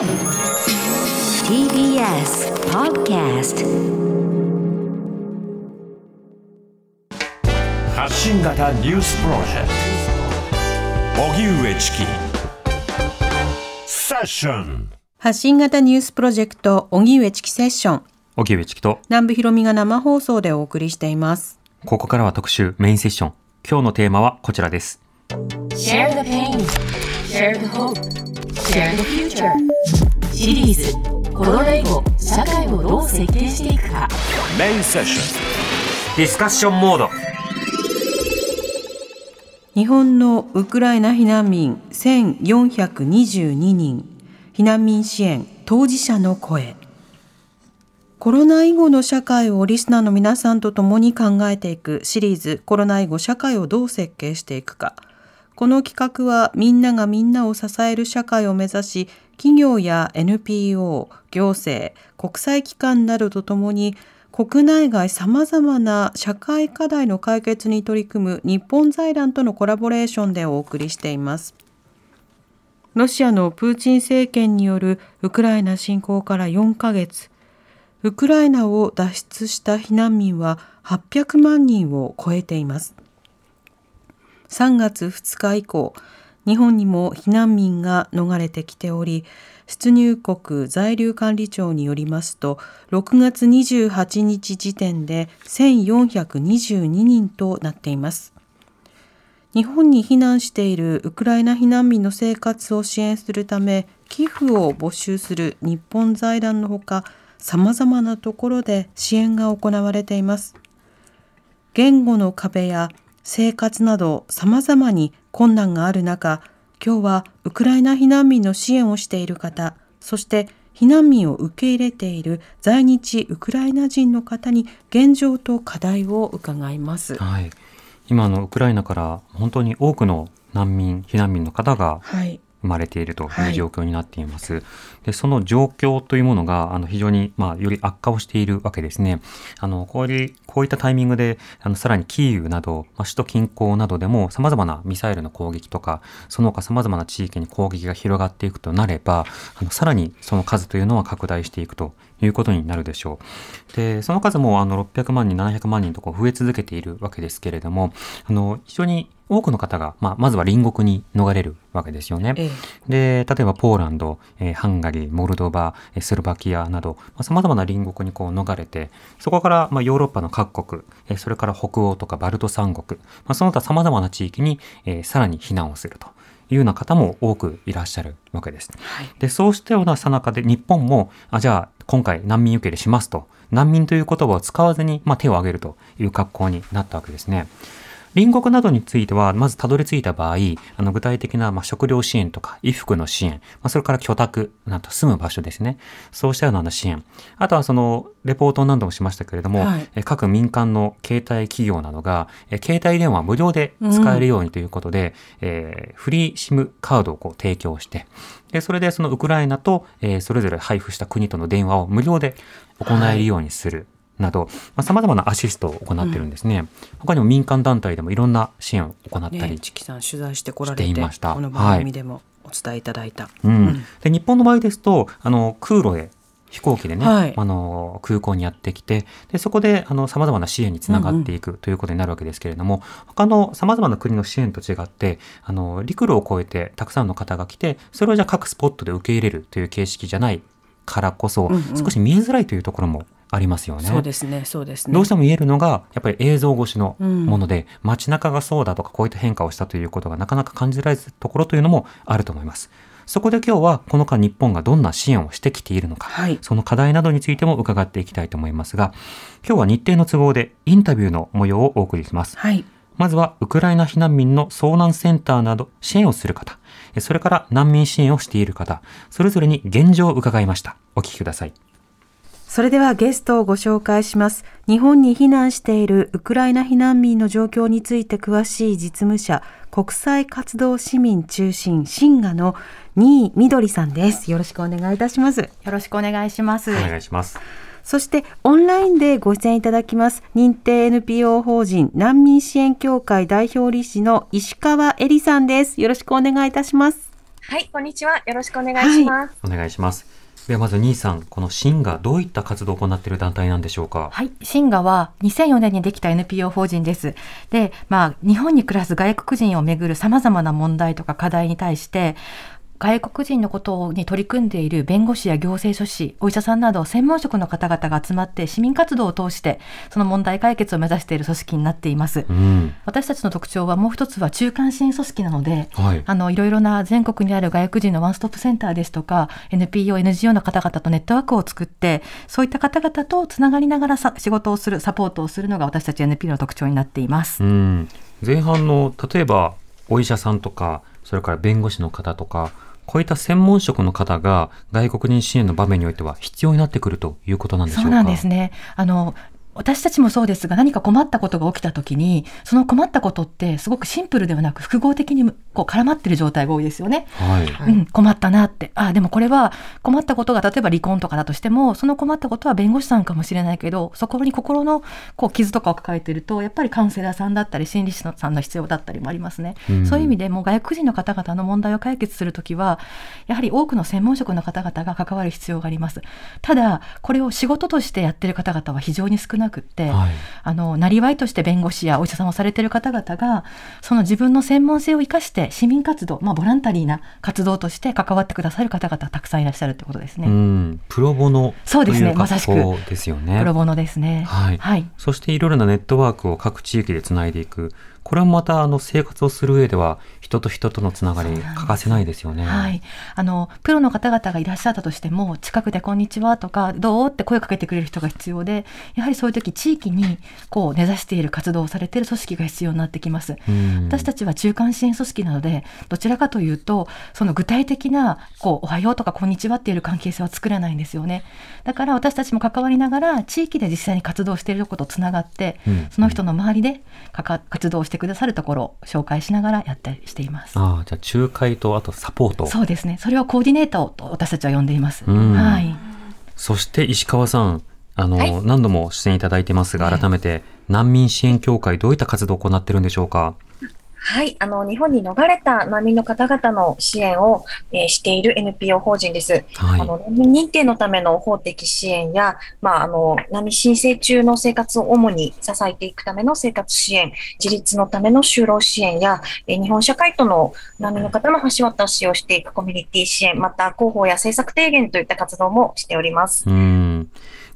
TBS Podcast 発信型ニュースプロジェクト。荻上チキ。セッション。発信型ニュースプロジェクト荻上チキセッション。荻上チキと、南部ひろみが生放送でお送りしています。ここからは特集メインセッション。今日のテーマはこちらです。Share the pain. Share the hope. Share the future シリーズコロナ以後社会をどう設計していくか。メインセッシディスカッションモード。日本のウクライナ避難民1422人。避難民支援当事者の声。コロナ以後の社会をリスナーの皆さんと共に考えていくシリーズコロナ以後社会をどう設計していくかこの企画はみんながみんなを支える社会を目指し企業や NPO 行政国際機関などとともに国内外さまざまな社会課題の解決に取り組む日本財団とのコラボレーションでお送りしています。ロシアのプーチン政権によるウクライナ侵攻から4ヶ月、ウクライナを脱出した避難民は800万人を超えています。3月2日以降、日本にも避難民が逃れてきており、出入国在留管理庁によりますと、6月28日時点で1422人となっています。日本に避難しているウクライナ避難民の生活を支援するため寄付を募集する日本財団のほかさまざまなところで支援が行われています。言語の壁や生活などさまざまに困難がある中今日はウクライナ避難民の支援をしている方そして避難民を受け入れている在日ウクライナ人の方に現状と課題を伺います。はい。今のウクライナから本当に多くの難民、避難民の方がはい、生まれているとはいいう状況になっています。で、その状況というものが、あの、非常に、まあ、より悪化をしているわけですね。あの、こういう、こういったタイミングで、あの、さらにキーウなど、まあ、首都近郊などでも様々なミサイルの攻撃とか、その他様々な地域に攻撃が広がっていくとなれば、あの、さらにその数というのは拡大していくということになるでしょう。で、その数も、あの、600万人、700万人とこう増え続けているわけですけれども、あの、非常に多くの方が、まあ、まずは隣国に逃れるわけですよね。えで、え例えばポーランド、えーハンガリー、モルドバ、えースロバキアなど、まあ、様々な隣国にこう逃れて、そこから、まあ、ヨーロッパの各国、えーそれから北欧とかバルト三国、まあ、その他様々な地域に、えーさらに避難をするというような方も多くいらっしゃるわけです。で、そうしたようなさなかで日本も、あ、じゃあ今回難民受け入れしますと、難民という言葉を使わずに、まあ、手を挙げるという格好になったわけですね。隣国などについては、まずたどり着いた場合、あの具体的なまあ食料支援とか衣服の支援、まあ、それから居宅、なんと住む場所ですね。そうしたような支援。あとはその、レポートを何度もしましたけれども、はいえ各民間の携帯企業などが、え携帯電話無料で使えるようにということで、えーフリーシムカードをこう提供して、で、それでそのウクライナと、えーそれぞれ配布した国との電話を無料で行えるようにする。など、まあ、様々なアシストを行ってるんですね。他にも民間団体でもいろんな支援を行ったりチキさん取材してこられてしていました。この番組でもお伝えいただいた、うん。で日本の場合ですとあの空路で飛行機でね、はい。あの空港にやってきてでそこであの様々な支援につながっていくということになるわけですけれども、他の様々な国の支援と違ってあの陸路を越えてたくさんの方が来てそれをじゃあ各スポットで受け入れるという形式じゃないからこそ、うんうん。少し見えづらいというところもありますよね。そうですねそうですねどうしても言えるのが、やっぱり映像越しのうんもので、街中がそうだとか、こういった変化をしたということがなかなか感じられるところというのもあると思います。そこで今日は、この間日本がどんな支援をしてきているのか、はいその課題などについても伺っていきたいと思いますが、今日は日程の都合でインタビューの模様をお送りします。はいまずは、ウクライナ避難民の遭難センターなど支援をする方、それから難民支援をしている方、それぞれに現状を伺いました。お聞きください。それではゲストをご紹介します。日本に避難しているウクライナ避難民の状況について詳しい実務者、国際活動市民中心新賀の新井みどりさんです。よろしくお願いいたします。よろしくお願いします。お願いします。そしてオンラインでご出演いただきます認定 NPO 法人難民支援協会代表理事の石川恵里さんです。よろしくお願いいたします。はい、こんにちは。よろしくお願いします。お願いします。ではまず兄さん、このシンガどういった活動を行っている団体なんでしょうか？はい。シンガは2004年にできた NPO 法人です。で、まあ、日本に暮らす外国人をめぐるさまざまな問題とか課題に対して、外国人のことに取り組んでいる弁護士や行政書士、お医者さんなど専門職の方々が集まって市民活動を通してその問題解決を目指している組織になっています。うん。私たちの特徴はもう一つは中間支援組織なので、はい。あのいろいろな全国にある外国人のワンストップセンターですとか NPO、NGO の方々とネットワークを作ってそういった方々とつながりながらさ仕事をするサポートをするのが私たち NPO の特徴になっています。うん。前半の例えばお医者さんとか、それから弁護士の方とか、こういった専門職の方が外国人支援の場面においては必要になってくるということなんでしょうか？そうなんですね。あの私たちもそうですが何か困ったことが起きた時にその困ったことってすごくシンプルではなく複合的にこう絡まってる状態が多いですよね。はい。うん、困ったなって。あ、でもこれは困ったことが例えば離婚とかだとしても、その困ったことは弁護士さんかもしれないけど、そこに心のこう傷とかを抱えていると、やっぱりカウンセラーさんだったり、心理師さんの必要だったりもありますね。うんそういう意味でもう外国人の方々の問題を解決するときは、やはり多くの専門職の方々が関わる必要があります。ただ、これを仕事としてやってる方々は非常に少なくって、はい。あの、なりわいとして弁護士やお医者さんをされている方々が、その自分の専門性を生かして市民活動、まあ、ボランタリーな活動として関わってくださる方々たくさんいらっしゃるってことですね。うん。プロボノそうですねまさしくですよね。プロボノですね。はいはい。そしていろいろなネットワークを各地域でつないでいく。これはまたあの生活をする上では人と人とのつながり欠かせないですよね。はい、あのプロの方々がいらっしゃったとしても近くで「こんにちは」とか「どう?」って声をかけてくれる人が必要でやはりそういう時地域にこう根ざしている活動をされている組織が必要になってきます。うん私たちは中間支援組織なのでどちらかというとその具体的なこうおはようとかこんにちはっていう関係性は作れないんですよねだから私たちも関わりながら地域で実際に活動していることとつながって、うんその人の周りでかか活動してくださるところを紹介しながらやったりしています。ああ、じゃあ仲介とあとサポート。そうですねそれをコーディネーターと私たちは呼んでいます。うんはいそして石川さん、あの、はい何度も出演いただいてますが、改めて難民支援協会どういった活動を行ってるんでしょうか？はい、あの、日本に逃れた難民の方々の支援を、えーしている NPO 法人です。はいあ。の、難民認定のための法的支援や、まあ、あの、難民申請中の生活を主に支えていくための生活支援、自立のための就労支援や、えー日本社会との難民の方の橋渡しをしていくコミュニティ支援、また広報や政策提言といった活動もしております。うん。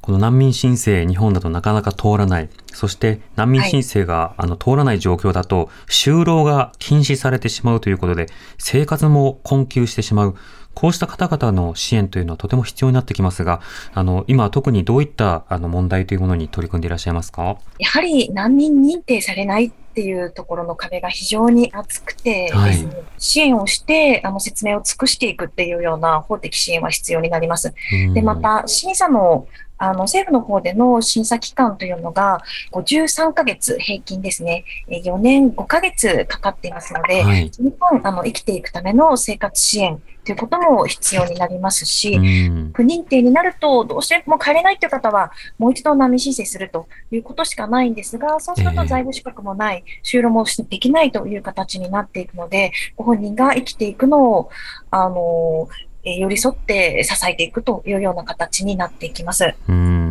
この難民申請、日本だとなかなか通らない。そして難民申請が、あの通らない状況だと、就労が禁止されてしまうということで、生活も困窮してしまう。こうした方々の支援というのはとても必要になってきますが、あの、今特にどういったあの問題というものに取り組んでいらっしゃいますか？やはり難民認定されないっていうところの壁が非常に厚くてですね、支援をしてあの説明を尽くしていくっていうような法的支援は必要になります。で、また審査のあの政府の方での審査期間というのが53ヶ月平均ですね、え4年5ヶ月かかっていますので、はい。日本あの生きていくための生活支援ということも必要になりますし、うん。不認定になると、どうしても帰れないという方は、もう一度難民申請するということしかないんですが、そうするええと在留資格もない、就労もしできないという形になっていくので、ご本人が生きていくのを、あの、えー寄り添って支えていくというような形になっていきます。うん。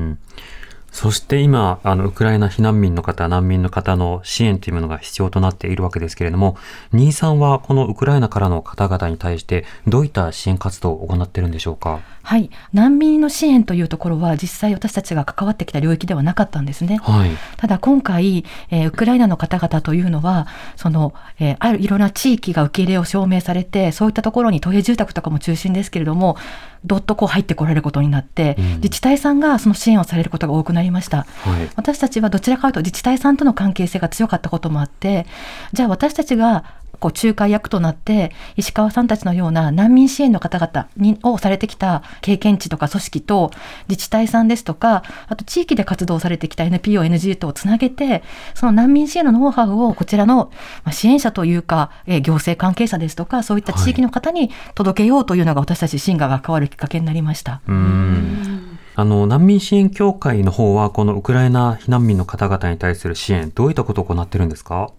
そして今、あの、ウクライナ避難民の方、難民の方の支援というものが必要となっているわけですけれども、新さんはこのウクライナからの方々に対して、どういった支援活動を行っているんでしょうか？はい、難民の支援というところは実際私たちが関わってきた領域ではなかったんですね。はい。ただ今回、えーウクライナの方々というのは、その、えーあるいろんな地域が受け入れを証明されて、そういったところに都営住宅とかも中心ですけれども、どっとこう入ってこられることになって、うん自治体さんがその支援をされることが多くなりました。はい。私たちはどちらかというと自治体さんとの関係性が強かったこともあって、じゃあ私たちがこう仲介役となって、石川さんたちのような難民支援の方々にをされてきた経験値とか組織と自治体さんですとか、あと地域で活動されてきた NPO、NGO とをつなげて、その難民支援のノウハウをこちらのまあ支援者というか、えー行政関係者ですとか、そういった地域の方に届けようというのが私たちシンガーが関わるきっかけになりました。うん。あの、難民支援協会の方は、このウクライナ避難民の方々に対する支援、どういったことを行ってるんですか？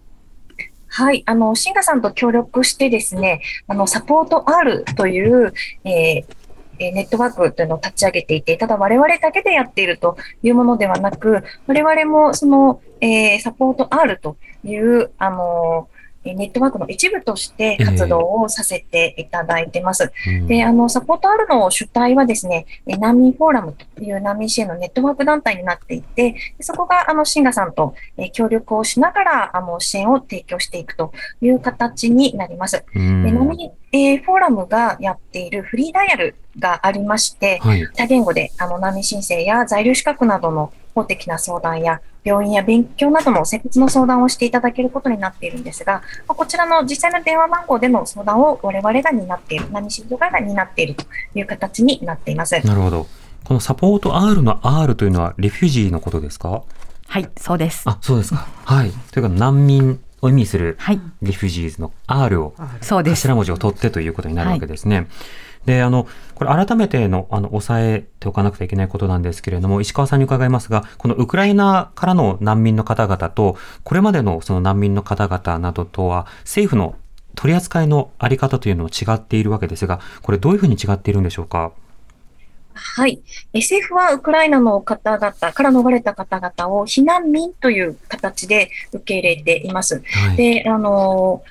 はい、あの、シンガさんと協力してですね、あの、サポート R という、えーネットワークというのを立ち上げていて、ただ我々だけでやっているというものではなく、我々もその、えーサポート R という、あのーネットワークの一部として活動をさせていただいてます。うんで、あの、サポート R の主体はですね、えー難民フォーラムという難民支援のネットワーク団体になっていて、でそこが、あの、シンガさんと、えー協力をしながら、あの、支援を提供していくという形になります。うんで、難民、えーフォーラムがやっているフリーダイヤルがありまして、はい。多言語で、あの、難民申請や在留資格などの法的な相談や、病院や勉強などの生活の相談をしていただけることになっているんですが、まあこちらの実際の電話番号での相談を我々が担っている、難民支援協会が担っているという形になっています。なるほど。このサポート R の R というのはリフュージーのことですか？はい、そうです。あ、そうですか。はい。というか難民を意味するはい、 refugees の R をそうです。頭文字を取ってということになるわけですね。で、あの、これ改めての、あの、押さえておかなくてはいけないことなんですけれども、石川さんに伺いますが、このウクライナからの難民の方々と、これまでのその難民の方々などとは、政府の取り扱いのあり方というのは違っているわけですが、これどういうふうに違っているんでしょうか？はい。え政府はウクライナの方々から逃れた方々を避難民という形で受け入れています。はい。で、あの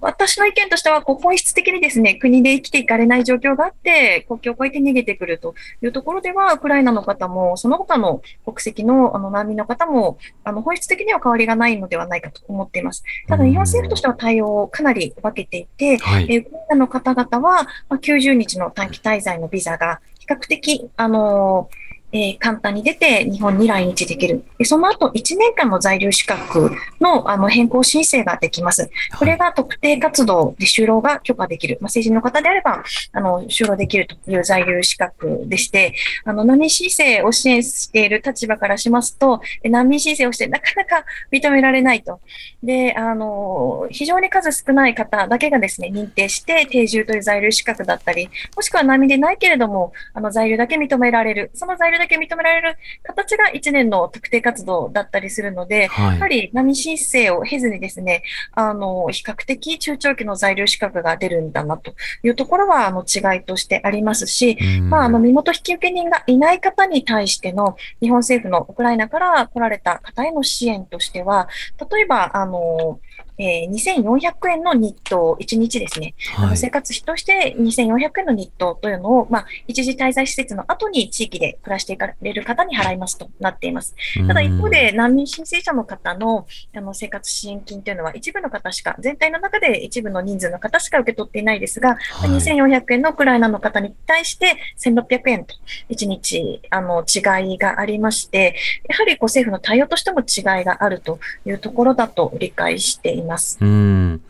私の意見としては、こう本質的にですね、国で生きていかれない状況があって、国境を越えて逃げてくるというところでは、ウクライナの方も、その他の国籍のあの難民の方も、あの本質的には変わりがないのではないかと思っています。ただ、日本政府としては対応をかなり分けていて、はい。えーウクライナの方々は、まあ、90日の短期滞在のビザが比較的、あのーえー簡単に出て日本に来日できる。でその後1年間の在留資格のあの変更申請ができます。これが特定活動で就労が許可できる。まあ、成人の方であれば、あの、就労できるという在留資格でして、あの、難民申請を支援している立場からしますと、え難民申請をしてなかなか認められないと。で、あの、非常に数少ない方だけがですね、認定して定住という在留資格だったり、もしくは難民でないけれども、あの、在留だけ認められる。その在留だけ認められる形が1年の特定活動だったりするので、はい。やはり難民申請を経ずにですね、あの、比較的中長期の在留資格が出るんだなというところは、あの、違いとしてありますし、うんまあ、あの、身元引受人がいない方に対しての日本政府のウクライナから来られた方への支援としては、例えば、あの、えー2400円の日当、1日ですね。あはいの生活費として2400円の日当というのを、まあ、一時滞在施設の後に地域で暮らしていかれる方に払いますとなっています。ただ一方で難民申請者の方のあの生活支援金というのは一部の方しか、全体の中で一部の人数の方しか受け取っていないですが、はい2400円のウクライナの方に対して1600円と1日あの違いがありまして、やはりこう政府の対応としても違いがあるというところだと理解しています。うん。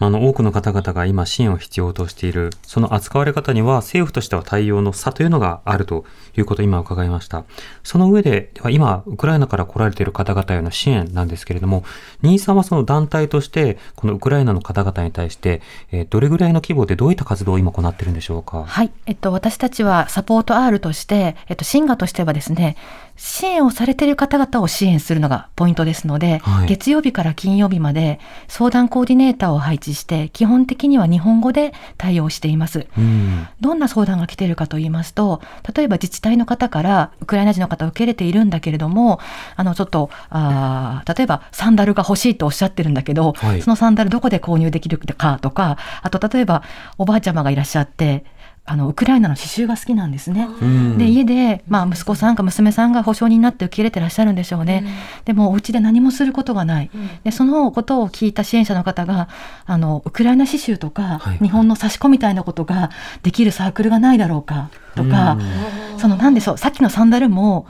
あの、多くの方々が今支援を必要としている、その扱われ方には政府としては対応の差というのがあるということを今伺いました。その上で、では今、ウクライナから来られている方々への支援なんですけれども、新居さんはその団体として、このウクライナの方々に対して、えーどれぐらいの規模でどういった活動を今行っているんでしょうか？はい、えっと、私たちはサポート R として、えっと、シンガとしてはですね、支援をされている方々を支援するのがポイントですので、はい月曜日から金曜日まで相談コーディネーターを配置して、基本的には日本語で対応しています。うん。どんな相談が来ているかと言いますと、例えば自治体の方から、ウクライナ人の方を受け入れているんだけれども、あの、ちょっと、あー例えばサンダルが欲しいとおっしゃってるんだけど、はいそのサンダルどこで購入できるかとか、あと、例えば、おばあちゃまがいらっしゃって、あの、ウクライナの刺繍が好きなんですね。うんで、家で、まあ、息子さんか娘さんが保証人になって受け入れてらっしゃるんでしょうね。でも、お家で何もすることがない。で、そのことを聞いた支援者の方が、あの、ウクライナ刺繍とか、はい日本の差し子みたいなことができるサークルがないだろうか、とか、その、なんでしょう、さっきのサンダルも、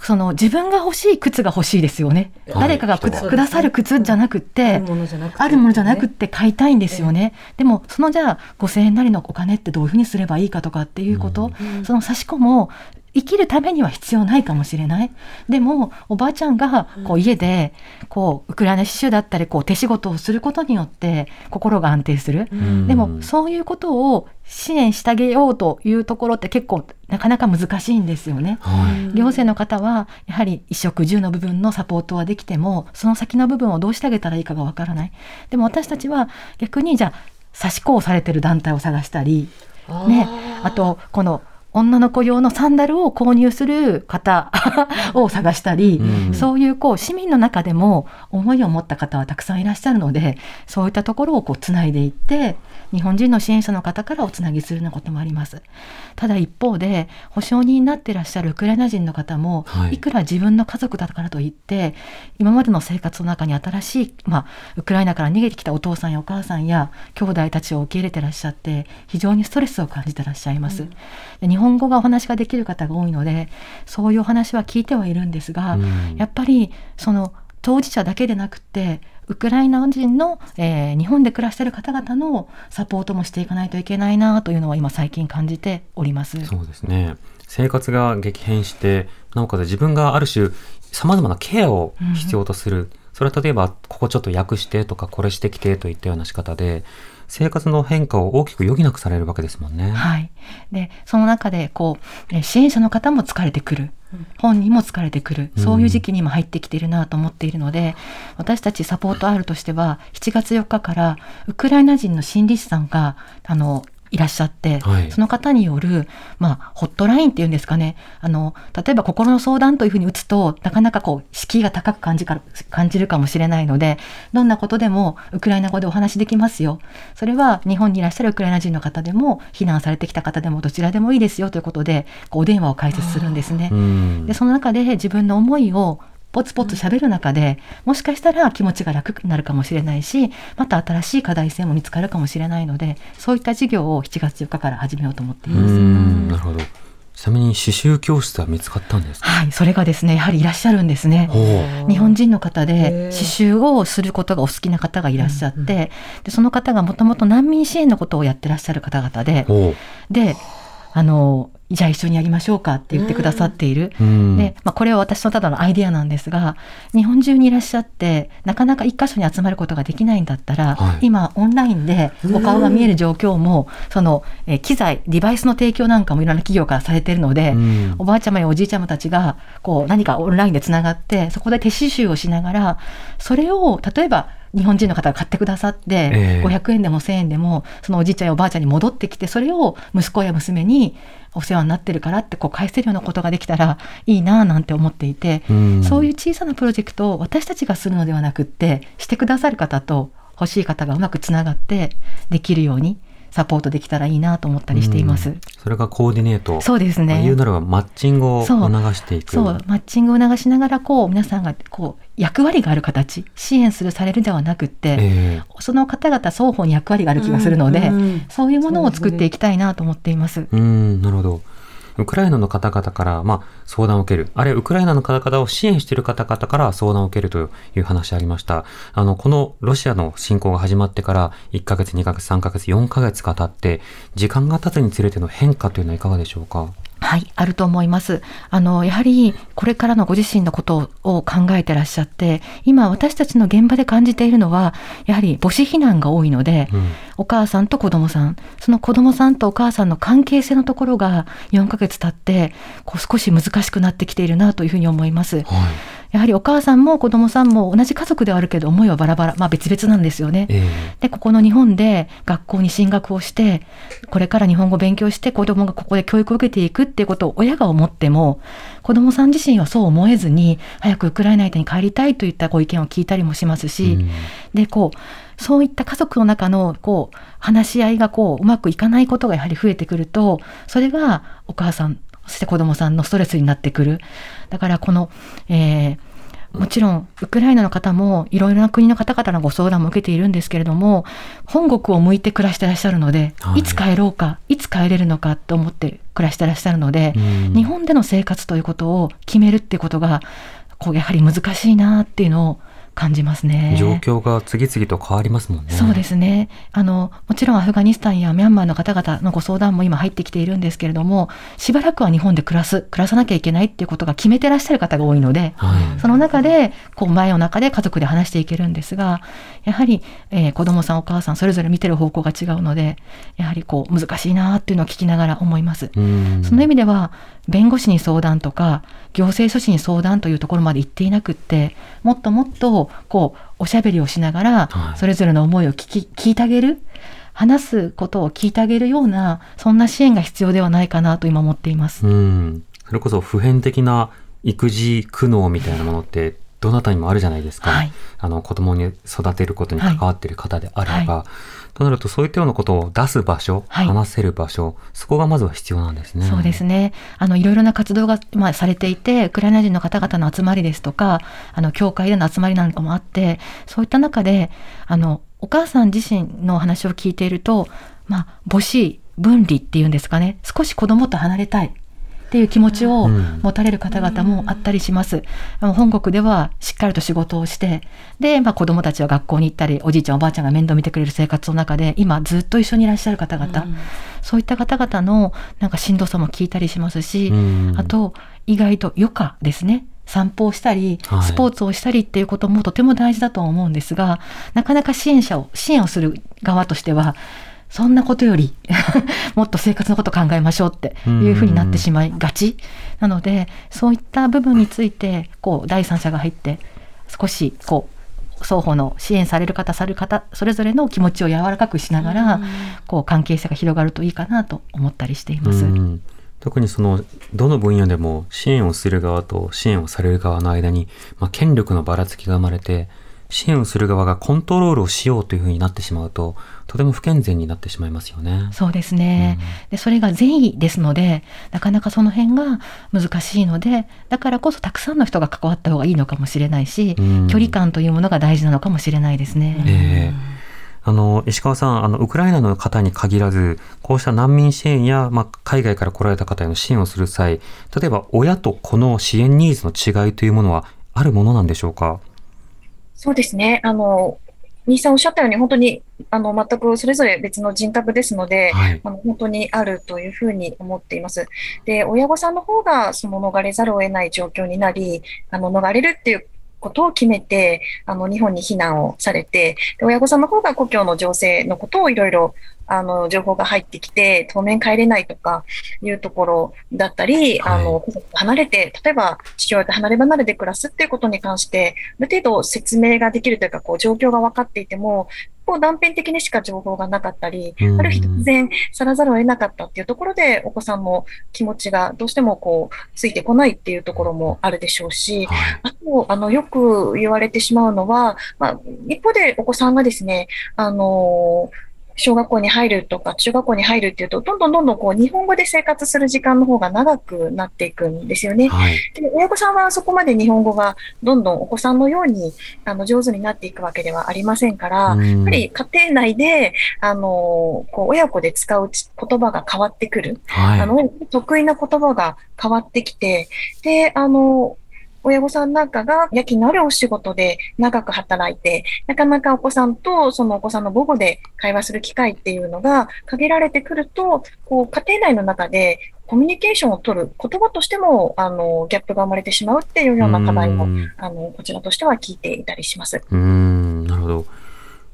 その自分が欲しい靴が欲しいですよね。はい。誰かがくくださる靴じゃなくって、あるものじゃなくてあるものじゃなくって買いたいんですよね。でも、そのじゃあ5000円なりのお金ってどういうふうにすればいいかとかっていうこと、その差し子も生きるためには必要ないかもしれない。でも、おばあちゃんがこう家で、こう、ウクライナ刺繍だったり、こう、手仕事をすることによって心が安定する。でも、そういうことを支援してあげようというところって結構なかなか難しいんですよね。はい行政の方はやはり衣食住の部分のサポートはできてもその先の部分をどうしてあげたらいいかがわからない。でも私たちは逆にじゃあ差し子をされてる団体を探したり、ね、あとこの女の子用のサンダルを購入する方を探したり、うん。そういうこう市民の中でも思いを持った方はたくさんいらっしゃるのでそういったところをこうつないでいって日本人の支援者の方からおつなぎするようなこともあります。ただ一方で保証人になっていらっしゃるウクライナ人の方も、はいい、くら自分の家族だからといって今までの生活の中に新しい、まあ、ウクライナから逃げてきたお父さんやお母さんや兄弟たちを受け入れてらっしゃって非常にストレスを感じてらっしゃいます。で日本語がお話ができる方が多いのでそういうお話は聞いてはいるんですが、うんやっぱりその当事者だけでなくてウクライナ人の、えー日本で暮らしている方々のサポートもしていかないといけないなというのは今最近感じております。そうですね。生活が激変して、なおかつ自分がある種、様々なケアを必要とする。それは例えば、ここちょっと訳してとか、これしてきてといったような仕方で、生活の変化を大きく余儀なくされるわけですもんね。はい、でその中でこうえー支援者の方も疲れてくる本人も疲れてくる。そういう時期にも入ってきているなと思っているので、私たちサポート R としては7月4日からウクライナ人の心理師さんがあのいらっしゃって、はい。その方による、まあ、ホットラインっていうんですかね。あの例えば心の相談というふうに打つとなかなかこう敷居が高く感じか感じるかもしれないのでどんなことでもウクライナ語でお話できますよ。それは日本にいらっしゃるウクライナ人の方でも避難されてきた方でもどちらでもいいですよということでこうお電話を開設するんですね。うん。でその中で自分の思いをポツポツ喋る中でもしかしたら気持ちが楽になるかもしれないしまた新しい課題性も見つかるかもしれないのでそういった事業を7月4日から始めようと思っていうます。ん、なるほど。ちなみに刺繍教室は見つかったんですか？はい、それがですねやはりいらっしゃるんですね。ほ日本人の方へでー刺繍をすることがお好きな方がいらっしゃって、でその方がもともと難民支援のことをやってらっしゃる方々でであのじゃあ一緒にやりましょうかって言ってくださっている。う。うん。で、まあ、これは私のただのアイデアなんですが日本中にいらっしゃってなかなか一箇所に集まることができないんだったら、はい今オンラインでお顔が見える状況もその、えー機材デバイスの提供なんかもいろんな企業からされているので、うんおばあちゃまやおじいちゃまたちがこう何かオンラインでつながってそこで手刺繍をしながらそれを例えば日本人の方が買ってくださって、ええ。500円でも1000円でもそのおじいちゃんやおばあちゃんに戻ってきてそれを息子や娘にお世話になってるからってこう返せるようなことができたらいいなぁなんて思っていて、うん。そういう小さなプロジェクトを私たちがするのではなくってしてくださる方と欲しい方がうまくつながってできるようにサポートできたらいいなと思ったりしています。うんそれがコーディネート。そうですね。まあ言うならばマッチングを促していく。そう、マッチングを促しながら、こう、皆さんが、こう、役割がある形、支援するされるではなくって、ええその方々双方に役割がある気がするので、うんうんそういうものを作っていきたいなと思っています。うん、なるほど。ウクライナの方々から、まあ、相談を受ける。あるいはウクライナの方々を支援している方々から相談を受けるという話ありました。あの、このロシアの侵攻が始まってから1ヶ月、2ヶ月、3ヶ月、4ヶ月が経って、時間が経つにつれての変化というのはいかがでしょうか？はい、あると思います。あの、やはり、これからのご自身のことを考えてらっしゃって、今私たちの現場で感じているのは、やはり母子避難が多いので、うん。お母さんと子供さん、その子供さんとお母さんの関係性のところが4ヶ月経って、こう少し難しくなってきているなというふうに思います。はい。やはりお母さんも子供さんも同じ家族ではあるけど思いはバラバラ、まあ別々なんですよね。えで、ここの日本で学校に進学をして、これから日本語を勉強して子供がここで教育を受けていくっていうことを親が思っても、子供さん自身はそう思えずに、早くウクライナに帰りたいといったご意見を聞いたりもしますえし、うんで、こう、そういった家族の中の、こう、話し合いがこう、うまくいかないことがやはり増えてくると、それがお母さん、そして子供さんのストレスになってくる。だからこの、えーもちろん、ウクライナの方もいろいろな国の方々のご相談も受けているんですけれども、本国を向いて暮らしてらっしゃるので、はいい、つ帰ろうか、いつ帰れるのかと思って暮らしてらっしゃるので、うん日本での生活ということを決めるっていうことが、こう、やはり難しいなっていうのを感じますね。状況が次々と変わりますもんね。そうですね。あの、もちろんアフガニスタンやミャンマーの方々のご相談も今入ってきているんですけれども、しばらくは日本で暮らす、暮らさなきゃいけないっていうことが決めてらっしゃる方が多いので、はい。その中で、こう、前の中で家族で話していけるんですが、やはり、えー子供さん、お母さん、それぞれ見てる方向が違うので、やはりこう、難しいなっていうのを聞きながら思います。うんその意味では、弁護士に相談とか、行政書士に相談というところまで行っていなくって、もっともっと、こう、おしゃべりをしながらは、いそれぞれの思いを聞き、聞いてあげる、話すことを聞いてあげるような、そんな支援が必要ではないかなと今思っています。うん。それこそ普遍的な育児苦悩みたいなものって、どなたにもあるじゃないですか。はいあの、子供に育てることに関わっている方であれば。はとなると、そういったようなことを出す場所、はい話せる場所、そこがまずは必要なんですね。そうですね。あの、いろいろな活動が、まあ、されていて、ウクライナ人の方々の集まりですとか、あの、教会での集まりなんかもあって、そういった中で、あの、お母さん自身のお話を聞いていると、まあ、母子分離っていうんですかね、少し子供と離れたい。っていう気持ちをうん持たれる方々もあったりします。本国ではしっかりと仕事をして、で、まあ子供たちは学校に行ったり、おじいちゃんおばあちゃんが面倒見てくれる生活の中で、今ずっと一緒にいらっしゃる方々、そういった方々のなんかしんどさも聞いたりしますし、うんあと意外と余暇ですね。散歩をしたりはい、スポーツをしたりっていうこともとても大事だと思うんですが、なかなか支援者を、支援をする側としては、そんなことより もっと生活のこと考えましょうっていうふうになってしまいがち。なのでそういった部分についてこう第三者が入って少しこう双方の支援される方される方それぞれの気持ちを柔らかくしながらこう関係性が広がるといいかなと思ったりしています。うん。特にそのどの分野でも支援をする側と支援をされる側の間に、まあ、権力のばらつきが生まれて支援をする側がコントロールをしようというふうになってしまうととても不健全になってしまいますよね。そうですね、でそれが善意ですのでなかなかその辺が難しいのでだからこそたくさんの人が関わった方がいいのかもしれないし、うん。距離感というものが大事なのかもしれないですね。ええ。あの、石川さん、あの、ウクライナの方に限らず、こうした難民支援や、まあ、海外から来られた方への支援をする際、例えば親と子の支援ニーズの違いというものはあるものなんでしょうか？そうですね。あの、兄さんおっしゃったように、本当に、あの、全くそれぞれ別の人格ですので、はい。あの本当にあるというふうに思っています。で、親御さんの方がその逃れざるを得ない状況になり、あの逃れるっていうことを決めて、あの日本に避難をされて、で親御さんの方が故郷の情勢のことをいろいろあの情報が入ってきて、当面帰れないとかいうところだったり、はいあの離れて、例えば父親と離れ離れで暮らすっていうことに関して、ある程度説明ができるというか、こう状況が分かっていても、こう断片的にしか情報がなかったり、うんある日突然去らざるを得なかったっていうところで、お子さんの気持ちがどうしてもこう、ついてこないっていうところもあるでしょうし、はい。あと、あの、よく言われてしまうのは、まあ、一方でお子さんがですね、あの小学校に入るとか中学校に入るっていうと、どんどんどんどんこう日本語で生活する時間の方が長くなっていくんですよね。はい。で親御さんはそこまで日本語がどんどんお子さんのようにあの上手になっていくわけではありませんから、うんやっぱり家庭内で、あのこう親子で使うち言葉が変わってくる。はい。あの、得意な言葉が変わってきて、で、あの、親御さんなんかが夜勤のあるお仕事で長く働いて、なかなかお子さんとそのお子さんの母語で会話する機会っていうのが限られてくると、こう家庭内の中でコミュニケーションを取る言葉としても、あの、ギャップが生まれてしまうっていうような課題も、うんあの、こちらとしては聞いていたりします。うーん、なるほど。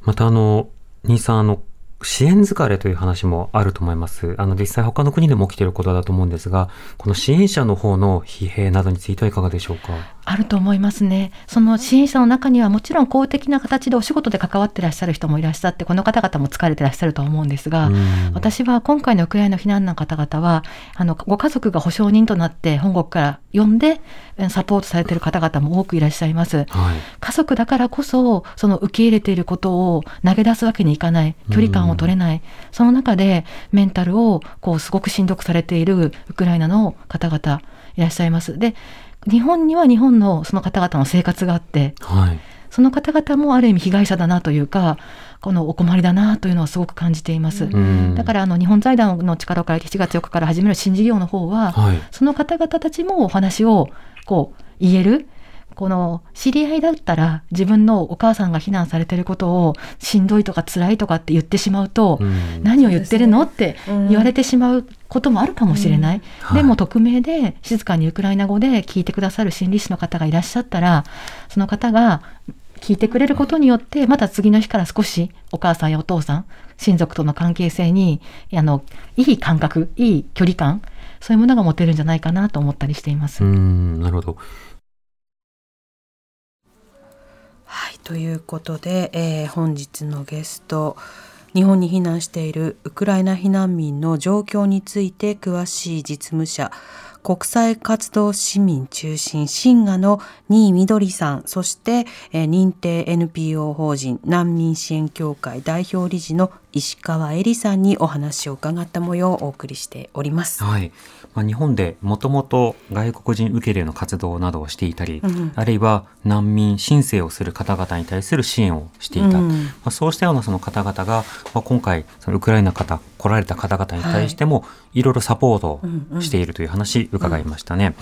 またあの、兄さん、あの、支援疲れという話もあると思います。あの、実際他の国でも起きていることだと思うんですが、この支援者の方の疲弊などについてはいかがでしょうか？あると思いますね。その支援者の中にはもちろん公的な形でお仕事で関わってらっしゃる人もいらっしゃって、この方々も疲れてらっしゃるとは思うんですが、うん私は今回のウクライナの避難の方々は、あの、ご家族が保証人となって本国から呼んでえサポートされている方々も多くいらっしゃいます。はい。家族だからこそ、その受け入れていることを投げ出すわけにいかない、距離感を取れない、その中でメンタルをこうすごくしんどくされているウクライナの方々いらっしゃいます。で、日本には日本のその方々の生活があって、はい。その方々もある意味被害者だなというか、このお困りだなというのをすごく感じています。うんだからあの日本財団の力を借りて7月4日から始める新事業の方は、はい。その方々たちもお話をこう言える、この知り合いだったら自分のお母さんが避難されてることをしんどいとか辛いとかって言ってしまうと、うん。何を言ってるのってうん言われてしまうこともあるかもしれない、はいでも匿名で静かにウクライナ語で聞いてくださる心理師の方がいらっしゃったらその方が聞いてくれることによってまた次の日から少しお母さんやお父さん親族との関係性にあのいい感覚いい距離感そういうものが持てるんじゃないかなと思ったりしています。うんなるほどはい、ということで、えー本日のゲスト日本に避難しているウクライナ避難民の状況について詳しい実務者国際活動市民中心シンガの新井みどりさんそして、えー認定 NPO 法人難民支援協会代表理事の石川恵里さんにお話を伺った模様をお送りしております。はい。まあ、日本でもともと外国人受け入れの活動などをしていたり、うんあるいは難民申請をする方々に対する支援をしていた。うんまあ、そうしたようなその方々が、まあ、今回そのウクライナ方来られた方々に対しても、いろいろサポートをしているという話伺いましたね。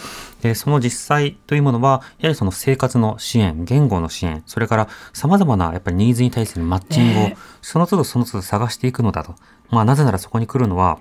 でその実際というものはやはりその生活の支援言語の支援それからさまざまなやっぱりニーズに対するマッチングをねその都度その都度探していくのだと。まあ、なぜならそこに来るのは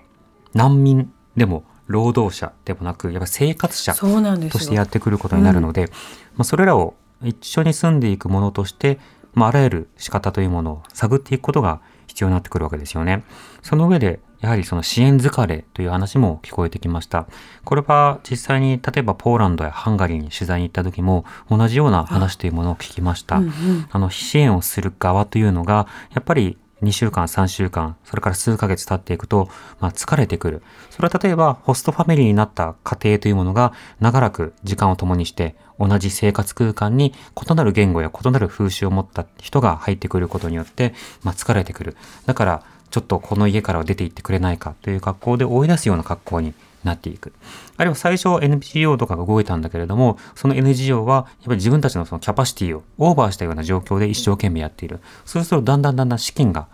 難民でも労働者でもなくやっぱり生活者としてやってくることになるので、まあ、それらを一緒に住んでいくものとして、まあ、あらゆる仕方というものを探っていくことが必要になってくるわけですよね。その上で、やはりその支援疲れという話も聞こえてきました。これは実際に例えばポーランドやハンガリーに取材に行った時も同じような話というものを聞きました。うんうんあの、支援をする側というのが、やっぱり2週間、3週間、それから数ヶ月経っていくと、まあ、疲れてくる。それは例えば、ホストファミリーになった家庭というものが、長らく時間を共にして、同じ生活空間に異なる言語や異なる風習を持った人が入ってくることによって、まあ、疲れてくる。だから、ちょっとこの家からは出て行ってくれないかという格好で追い出すような格好になっていく。あるいは最初 NPO とかが動いたんだけれども、その NGO はやっぱり自分たちのそのキャパシティをオーバーしたような状況で一生懸命やっている。そうするとだんだんだんだん資金が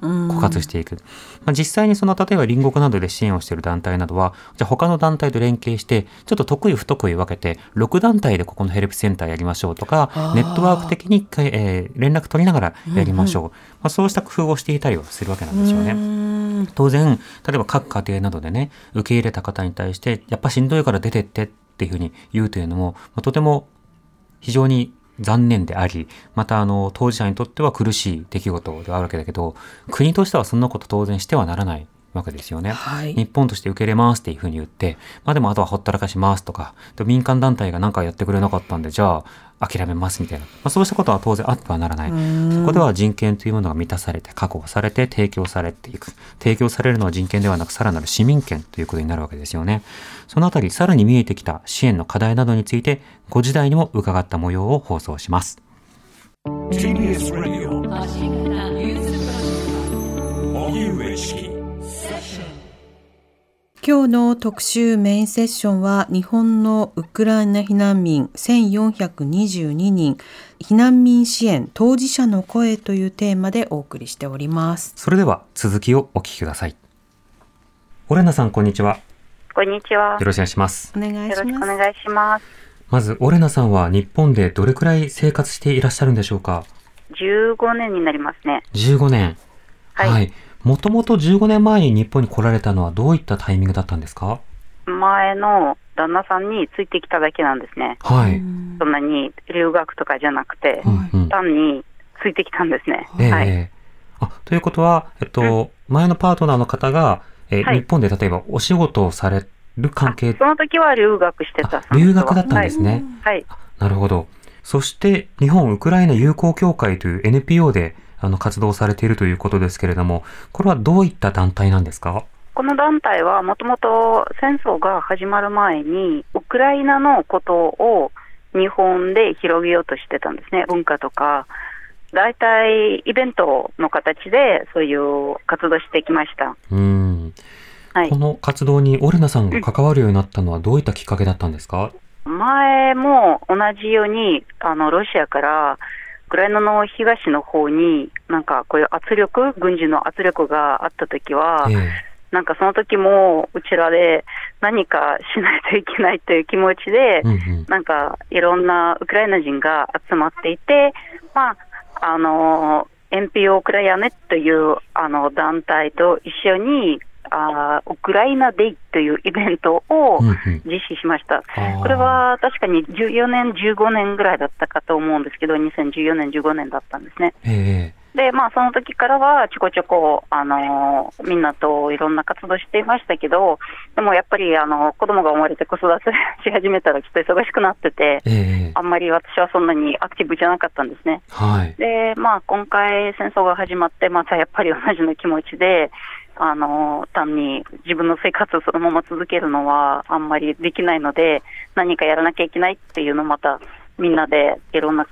まあうん枯渇していく。まあ、実際にその例えば隣国などで支援をしている団体などは、じゃあ他の団体と連携して、ちょっと得意不得意分けて、6団体でここのヘルプセンターやりましょうとかネットワーク的に、えー連絡取りながらやりましょう。まあ、そうした工夫をしていたりはするわけなんですよね。うん当然、例えば各家庭などでね、受け入れた方に対して、やっぱしんどいから出てってっていうふうに言うというのも、まあとても非常に残念であり、またあの、当事者にとっては苦しい出来事ではあるわけだけど、国としてはそんなこと当然してはならない。わけですよね。はい日本として受け入れますっていうふうに言って、まあでもあとはほったらかしますとか、で民間団体が何かやってくれなかったんで、じゃあ諦めますみたいな。まあそうしたことは当然あってはならない。そこでは人権というものが満たされて、確保されて、提供されていく。提供されるのは人権ではなく、さらなる市民権ということになるわけですよね。そのあたり、さらに見えてきた支援の課題などについて、ご時代にも伺った模様を放送します。TBS Radio 荻上チキ今日の特集メインセッションは日本のウクライナ避難民1422人避難民支援当事者の声というテーマでお送りしております。それでは、続きをお聞きください。オレナさん、こんにちは。こんにちは。よろしくお願いします。お願いよろしします。くお願いします。まず、オレナさんは日本でどれくらい生活していらっしゃるんでしょうか？15年になりますね。15年。はいもともと15年前に日本に来られたのはどういったタイミングだったんですか？前の旦那さんについてきただけなんですね。はい。そんなに留学とかじゃなくて、うんうん単についてきたんですね。ええはい。あ、ということは、えっと、前のパートナーの方が、えはい日本で例えばお仕事をされる関係、その時は留学してたあ。留学だったんですね。ね。はい。なるほど。そして、日本ウクライナ友好協会という NPO であの活動されているということですけれども、これはどういった団体なんですか？この団体はもともと戦争が始まる前に、ウクライナのことを日本で広げようとしてたんですね。文化とか、大体イベントの形でそういう活動してきました。うーん。はいこ。の活動にオルナさんが関わるようになったのはどういったきっかけだったんですか？前も同じように、あの、ロシアから、ウクライナの東の方に、なんかこういう圧力、軍事の圧力があったときは、ええ。なんかその時もうちらで何かしないといけないという気持ちで、うんうん。なんかいろんなウクライナ人が集まっていて、まあ、あの、NPO ウクライナネというあの団体と一緒に、あーウクライナデイというイベントをうんうん実施しました。あーこれは確かに14年、15年ぐらいだったかと思うんですけど、2014年、15年だったんですね。えで、まあ、その時からはちょこちょこ、あのみんなといろんな活動していましたけど、でもやっぱり、あの、子供が生まれて子育てし始めたらちょっと忙しくなっててえ、ええあんまり私はそんなにアクティブじゃなかったんですね。はい。で、まあ、今回戦争が始まって、またやっぱり同じの気持ちで、あの、単に自分の生活をそのまま続けるのはあんまりできないので、何かやらなきゃいけないっていうのをまたみんなでいろんな、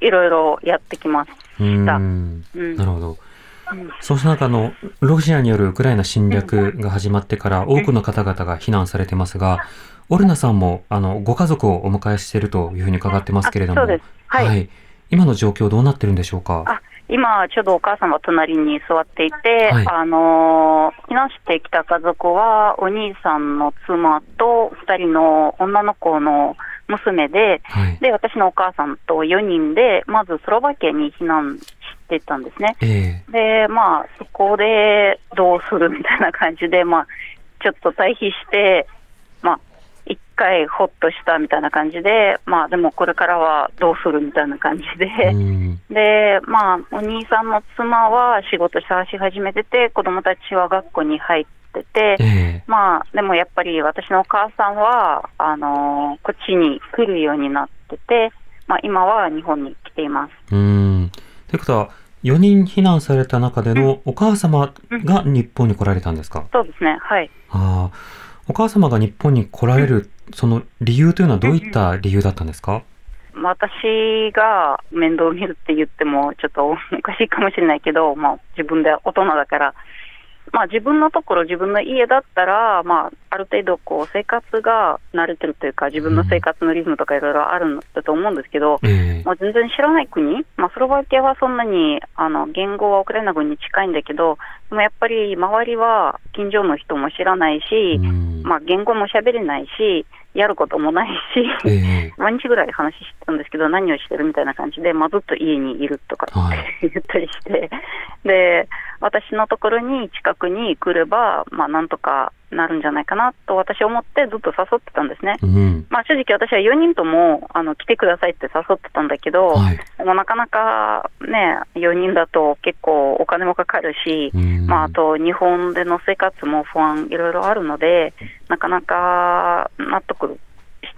いろいろやってきます。うーしたん。うん。なるほど。うん。そうした中あの、ロシアによるウクライナ侵略が始まってから多くの方々が避難されてますが、オルナさんも、あの、ご家族をお迎えしているというふうに伺ってますけれども、あそうです。はい。今の状況どうなってるんでしょうか？あ今、ちょうどお母さんが隣に座っていて、はいあのー避難してきた家族は、お兄さんの妻と2人の女の子の娘で、はい。で、私のお母さんと4人で、まずスロバキアに避難してたんですね。えで、まあ、そこでどうするみたいな感じで、まあ、ちょっと退避して、まあ、一回ほっとしたみたいな感じで、まあ、でもこれからはどうするみたいな感じで。で、まあ、お兄さんの妻は仕事探し始めてて、子供たちは学校に入ってて、ええまあ、でもやっぱり私のお母さんは、あのーこっちに来るようになってて、まあ、今は日本に来ています。うーん。ということは、4人避難された中でのお母様が日本に来られたんですか？そうですね、はい。ああ。お母様が日本に来られる、その理由というのはどういった理由だったんですか？私が面倒を見るって言っても、ちょっとおかしいかもしれないけど、まあ、自分で大人だから、まあ、自分のところ、自分の家だったら、まあ、ある程度こう生活が慣れてるというか、自分の生活のリズムとかいろいろあるんだと思うんですけど、う全然知らない国、まあ、スロバキアはそんなにあの言語はウクライナ語に近いんだけど、でもやっぱり周りは近所の人も知らないし、うん。まあ、言語も喋れないし、やることもないし、ええ。毎日ぐらい話してたんですけど、何をしてるみたいな感じで、まあ、ずっと家にいるとかはい。って言ったりして、で、私のところに近くに来れば、まあ、なんとかなるんじゃないかなと私思ってずっと誘ってたんですね。うん。まあ、正直私は4人ともあの来てくださいって誘ってたんだけど、はい。でもなかなかね、4人だと結構お金もかかるし、うんまあ、あと日本での生活も不安いろいろあるので、なかなか納得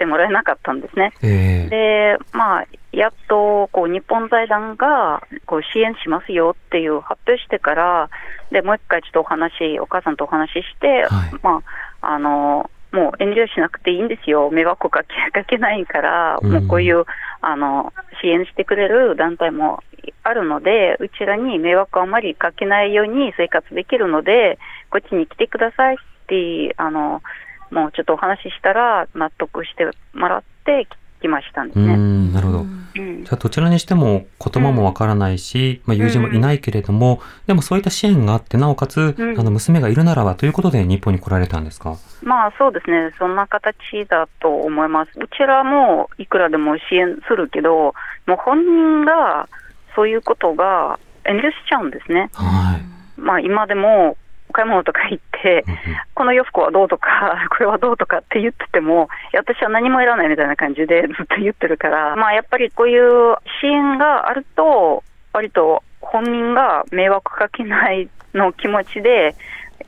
してもらえなかったんですね。ええ。で、まあ、やっとこう日本財団がこう支援しますよっていう発表してから、でもう一回ちょっとお話、お母さんとお話しして、はい。まあ、あの、もう遠慮しなくていいんですよ、迷惑かけかけないから、うん。もうこういうあの支援してくれる団体もあるので、うちらに迷惑をあまりかけないように生活できるので、こっちに来てくださいって、あのもうちょっとお話ししたら、納得してもらって来ましたんですうね。ん、なるほど。うんじゃあどちらにしても言葉もわからないし、まあ、友人もいないけれども、でもそういった支援があって、なおかつ、うんあの娘がいるならばということで日本に来られたんですか？まあそうですね、そんな形だと思います。うちらもいくらでも支援するけど、もう本人がそういうことが遠慮しちゃうんですね。はい。まあ今でもお買い物とか行って、この洋服はどうとか、これはどうとかって言ってても、私は何もいらないみたいな感じで ずっと言ってるから、まあやっぱりこういう支援があると、割と本人が迷惑かけないの気持ちで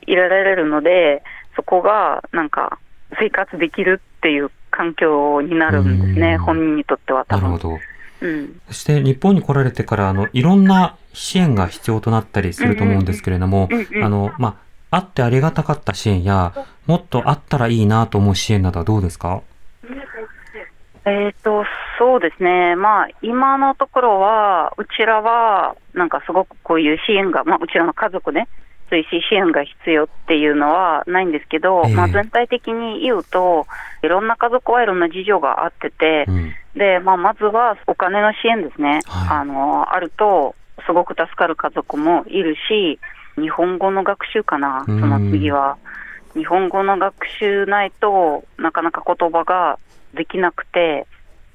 いられるので、そこがなんか生活できるっていう環境になるんですね、うん本人にとっては多分。なるほど。うんそして日本に来られてから、あの、いろんな支援が必要となったりすると思うんですけれどもあの、まあ、あってありがたかった支援や、もっとあったらいいなと思う支援などはどうですか？えっ、と、そうですね。まあ、今のところは、うちらは、なんかすごくこういう支援が、まあ、うちらの家族ね、そういう支援が必要っていうのはないんですけど、ええまあ、全体的に言うと、いろんな家族はいろんな事情があっててう、ん。で、まあ、まずはお金の支援ですね。はいあの、あると、すごく助かる家族もいるし、日本語の学習かな、その次は。日本語の学習ないとなかなか言葉ができなくて、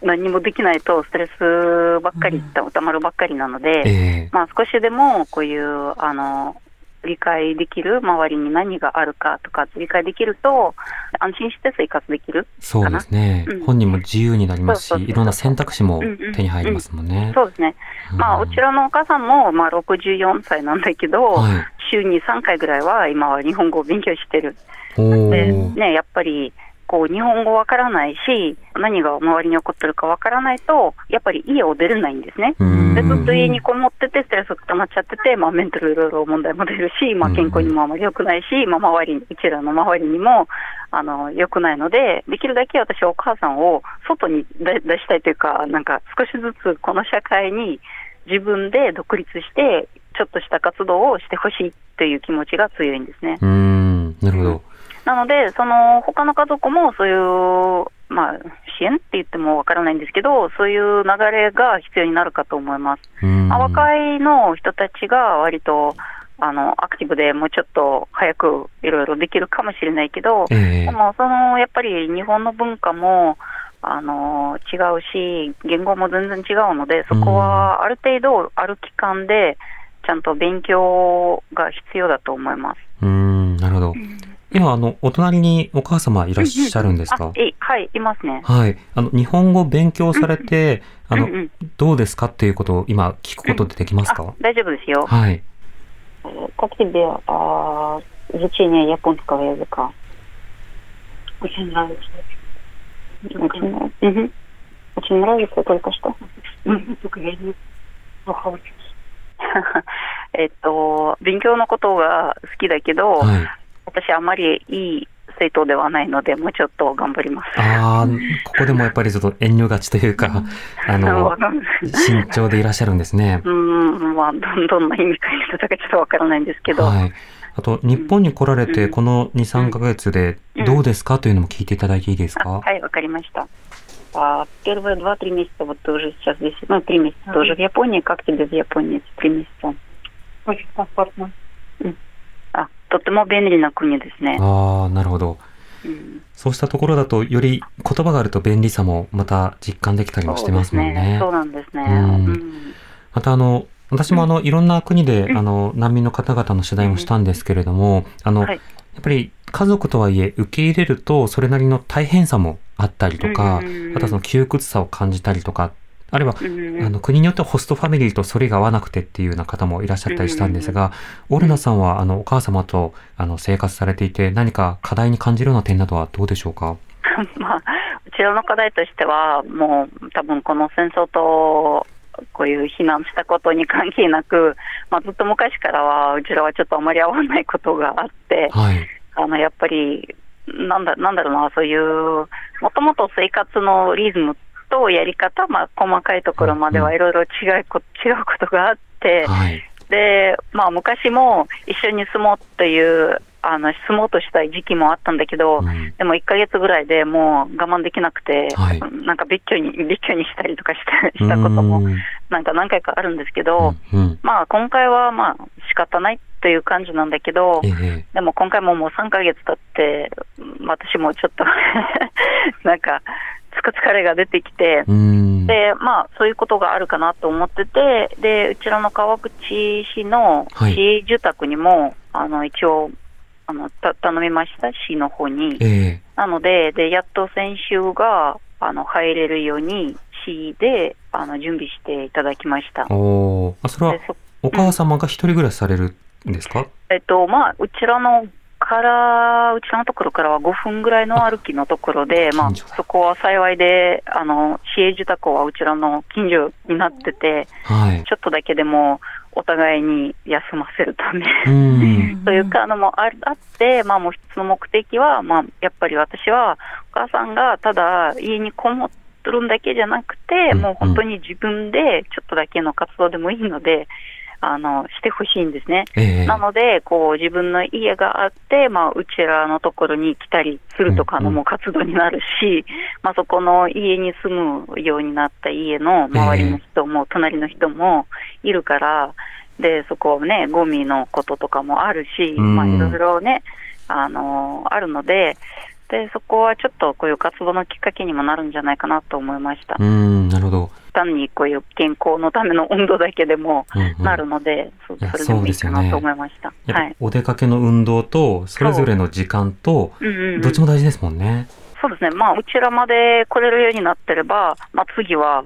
何もできないとストレスばっかりたまるばっかりなので、えーまあ、少しでもこういうあの理解できる周りに何があるかとか理解できると安心して生活できるそうですね、うん。本人も自由になりますしいろんな選択肢もうんうん手に入りますもんね。そうですね、まあ、うんうちらのお母さんも、まあ、64歳なんだけど、はい。週に3回ぐらいは今は日本語を勉強してる。おで、ーね、やっぱり、こう、日本語わからないし、何が周りに起こってるかわからないと、やっぱり家を出れないんですね。うんで、ずっと家にこもってて、ストレスが溜まっちゃってて、まあ、メンタルいろいろ問題も出るし、まあ、健康にもあまり良くないし、まあ、周りに、うちらの周りにも、あの、良くないので、できるだけ私はお母さんを外に出出したいというか、なんか少しずつこの社会に自分で独立して、ちょっとした活動をしてほしいという気持ちが強いんですね。うーんなるほど。なので、その他の家族もそういう、まあ、支援って言ってもわからないんですけど、そういう流れが必要になるかと思います。あ若いの人たちが割とあのアクティブでもうちょっと早くいろいろできるかもしれないけど、ええでもそのやっぱり日本の文化もあの違うし、言語も全然違うので、そこはある程度、ある期間でちゃんと勉強が必要だと思います。うーんなるほど。今あのお隣にお母様いらっしゃるんですか。あえはい、いますね。はい。あの日本語勉強されてあのうんうんどうですかっていうことを今聞くことってできますあか。大丈夫ですよ。はい。 Как тебе а, изучение японского языка? Очень нравится. Очень, нрав- Мгм. Очень нравится только что. Только я не плохо учусь. えっと、勉強のことが好きだけど、はい。 私あまりいい生徒ではないので、もうちょっと頑張ります。ああここでもやっぱりちょっと遠慮がちというかあのわかんない慎重でいらっしゃるんですね。うん、まあ、どんどんな意味か言ってたかちょっとわからないんですけど、はい。あと、日本に来られて、うんこの2、3ヶ月でどうですかというのも聞いていただいていいですかあはい、わかりました。А, первые два-три месяца, вот ты уже сейчас здесь, ну, три месяца тоже в Японии. Как тебе в Японии эти три месяца? Очень комфортно. あ、とっても便利な国ですね。ああ、なるほど。うん。そうしたところだと、より言葉があると便利さもまた実感できたりもしてますもんね。そうなんですね。うん。うん。またあの、私もあの、いろんな国で、うん。あの、難民の方々の取材もしたんですけれども、あの、はい。やっぱり家族とはいえ受け入れると、それなりの大変さもあったりとか、うん。あとはその窮屈さを感じたりとか、あるいは、うんあの国によってはホストファミリーとそれが合わなくてっていうような方もいらっしゃったりしたんですが、オルナさんはあのお母様とあの生活されていて何か課題に感じるような点などはどうでしょうか？まあ、うちらの課題としては、もう多分この戦争と、こういう避難したことに関係なく、まあ、ずっと昔からは、うちらはちょっとあまり合わないことがあって、はい。あのやっぱり、なんだなんだろうな、そういう、もともと生活のリズムとやり方、まあ、細かいところまではいろいろ違うこ違うことがあって、はい。で、まあ、昔も一緒に住もうという、あの住もうとしたい時期もあったんだけど、うん。でも1ヶ月ぐらいでもう我慢できなくて、はい。なんか別居に別居にしたりとかしたしたこともうん。なんか何回かあるんですけど、うんうん。まあ今回はまあ仕方ないという感じなんだけど、ええ。でも今回ももう3ヶ月経って、私もちょっと なんか、つく疲れが出てきて、で、まあ、そういうことがあるかなと思ってて、で、うちらの川口市の市営住宅にも、あの、一応、あの、た頼みました、市の方に。ええなので、で、やっと先週が、あの、入れるように、市で、あの、準備していただきました。おそれはお母様が一人暮らしされるんですか、えっと、まあ、うちらのから、うちらのところからは5分ぐらいの歩きのところで、まあそこは幸いで、あの、市営住宅はうちらの近所になってて、はい。ちょっとだけでもお互いに休ませるため、うん。というかのもあるあって、まあ、もう一つの目的は、まあ、やっぱり私は、お母さんがただ家にこもってるんだけじゃなくて、うんもう本当に自分でちょっとだけの活動でもいいので、あのしてほしいんですね。ええなので、こう自分の家があって、まあ、うちらのところに来たりするとかのうんも活動になるし、まあ、そこの家に住むようになった家の周りの人も、隣の人もいるから、で、そこね、ゴミのこととかもあるし、うんまあ、いろいろね、あのあるので、で、そこはちょっとこういう活動のきっかけにもなるんじゃないかなと思いました。うん、なるほど。単にこういう健康のための運動だけでもうんうん。なるので、そいやそれでもいいかなと思いました。やっぱはい。お出かけの運動と、それぞれの時間と、う。んうんうん。どっちも大事ですもんね。そうですね、まあ、うちらまで来れるようになってれば、まあ、次は、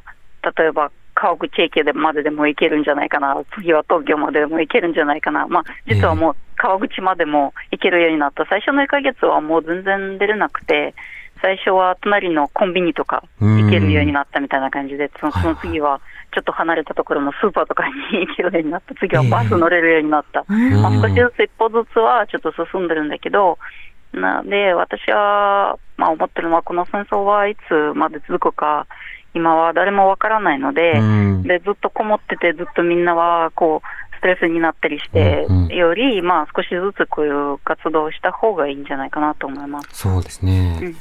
例えば、川口駅でまででも行けるんじゃないかな、次は東京まででも行けるんじゃないかな、まあ、実はもう川口までも行けるようになった、最初の1ヶ月はもう全然出れなくて、最初は隣のコンビニとか行けるようになったみたいな感じで、そのその次はちょっと離れたところのスーパーとかに行けるようになった、次はバス乗れるようになった。まあ、少しずつ一歩ずつはちょっと進んでるんだけど、なで、私は、まあ、思ってるのは、この戦争はいつまで続くか、今は誰もわからないので、うんで、ずっとこもってて、ずっとみんなは、こう、ストレスになったりしてより、まあ、少しずつこういう活動をした方がいいんじゃないかなと思います。そうですね。うん。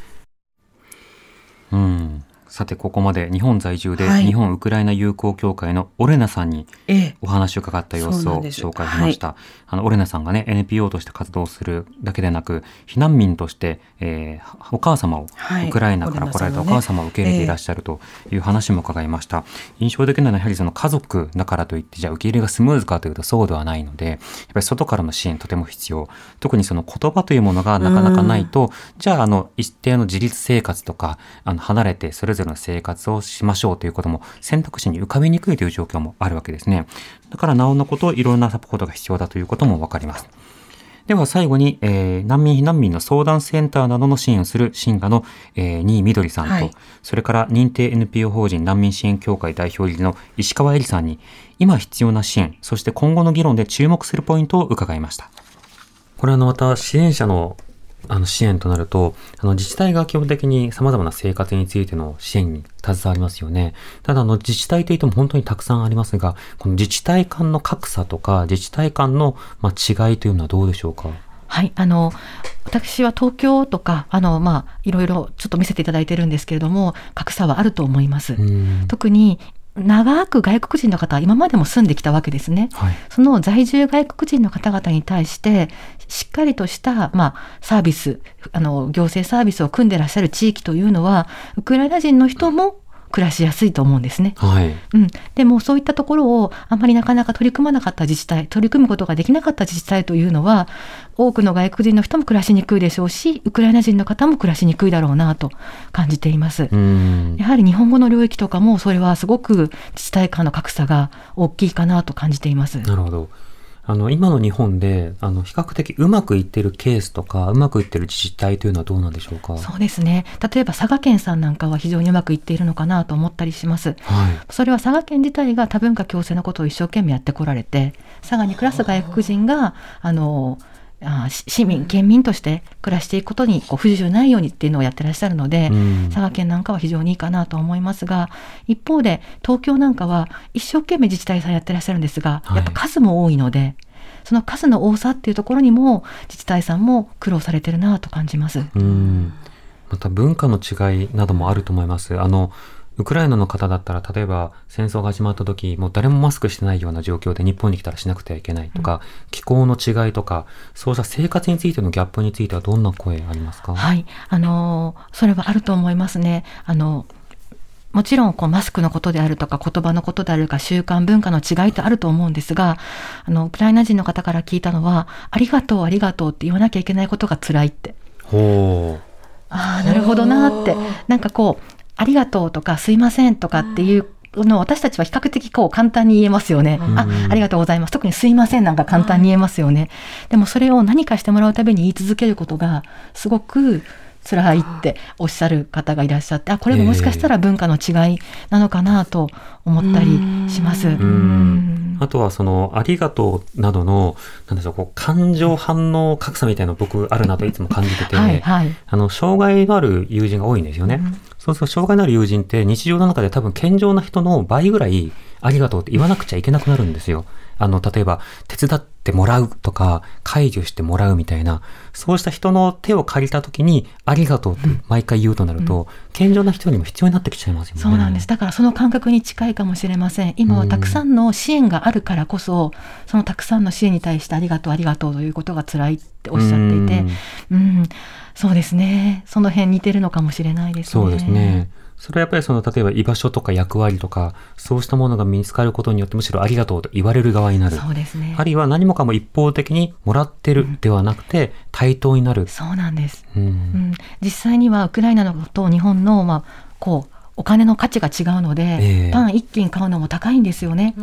음. さて、ここまで日本在住で、はい日本ウクライナ友好協会のオレナさんにええ。お話を伺った様子を紹介しました。あの、オレナさんがね、NPO として活動するだけでなく、避難民として、えーお母様を、はいウクライナから来られたお母様を受け入れていらっしゃるという話も伺いました。印象的なのはやはりその家族だからといって、じゃあ受け入れがスムーズかというとそうではないので、やっぱり外からの支援とても必要。特にその言葉というものがなかなかないと、じゃああの、一定の自立生活とか、あの、離れてそれぞれの生活をしましょうということも選択肢に浮かびにくいという状況もあるわけですね。だからなおのこといろんなサポートが必要だということもわかります。では最後に、えー難民避難民の相談センターなどの支援をする新賀の、えー、新井みどりさんと、はいそれから認定 NPO 法人難民支援協会代表理事の石川恵里さんに今必要な支援、そして今後の議論で注目するポイントを伺いました。これはあのまた支援者のあの支援となると、あの自治体が基本的に様々な生活についての支援に携わりますよね。ただあの自治体といっても本当にたくさんありますが、この自治体間の格差とか自治体間のまあ違いというのはどうでしょうか？はい、あの私は東京とかあの、まあ、いろいろちょっと見せていただいてるんですけれども格差はあると思います。うん特に長く外国人の方は今までも住んできたわけですね。はい。その在住外国人の方々に対して、しっかりとした、まあ、サービス、あの、行政サービスを組んでらっしゃる地域というのは、ウクライナ人の人も暮らしやすいと思うんですね。はい。うん。でも、そういったところをあまりなかなか取り組まなかった自治体、取り組むことができなかった自治体というのは、多くの外国人の人も暮らしにくいでしょうし、ウクライナ人の方も暮らしにくいだろうなと感じています。うん。やはり日本語の領域とかも、それはすごく自治体間の格差が大きいかなと感じています。なるほど。あの、今の日本で、あの、比較的うまくいってるケースとか、うまくいってる自治体というのはどうなんでしょうか？そうですね。例えば佐賀県さんなんかは非常にうまくいっているのかなと思ったりします。はい。それは佐賀県自体が多文化共生のことを一生懸命やってこられて、佐賀に暮らす外国人が、あの、あし市民、県民として暮らしていくことにこう不自由ないようにっていうのをやってらっしゃるので、うん佐賀県なんかは非常にいいかなと思いますが、一方で東京なんかは一生懸命自治体さんやってらっしゃるんですが、はいやっぱ数も多いので、その数の多さっていうところにも自治体さんも苦労されてるなと感じます。うん。また文化の違いなどもあると思います。あの、ウクライナの方だったら、例えば戦争が始まった時、もう誰もマスクしてないような状況で日本に来たらしなくてはいけないとか、気候の違いとか、そうした生活についてのギャップについてはどんな声ありますか？はい、あのそれはあると思いますね。あのもちろんこうマスクのことであるとか言葉のことであるか習慣文化の違いってあると思うんですがあのウクライナ人の方から聞いたのはありがとうありがとうって言わなきゃいけないことが辛いって。ほああなるほどなって。なんかこうありがとうとかすいませんとかっていうのを私たちは比較的こう簡単に言えますよね。あ、ありがとうございます。特にすいませんなんか簡単に言えますよね。でもそれを何かしてもらうたびに言い続けることがすごく辛いっておっしゃる方がいらっしゃって、あ、これももしかしたら文化の違いなのかなと思ったりします。う。うん。あとはその、ありがとうなどの、なんでしょう、こう、感情反応格差みたいなの僕あるなといつも感じてて、はいはい。あの、障害のある友人が多いんですよね。そうすると、障害のある友人って日常の中で多分健常な人の倍ぐらいありがとうって言わなくちゃいけなくなるんですよ。あの、例えば、手伝ってもらうとか、介助してもらうみたいな、そうした人の手を借りた時に、ありがとうって毎回言うとなると、健常な人にも必要になってきちゃいますよね。そうなんです。だからその感覚に近いかもしれません。今はたくさんの支援があるからこそ、そのたくさんの支援に対してありがとう、ありがとうということが辛いっておっしゃっていて、うん、そうですね。その辺似てるのかもしれないですね。そうですね。それはやっぱりその、例えば居場所とか役割とか、そうしたものが見つかることによってむしろありがとうと言われる側になる。そうですね。あるいは何もかも一方的にもらってるではなくて、対等になる。そうなんです。うんうん、実際にはウクライナのと日本の、まあ、こう、お金の価値が違うので、ええパン一斤買うのも高いんですよね。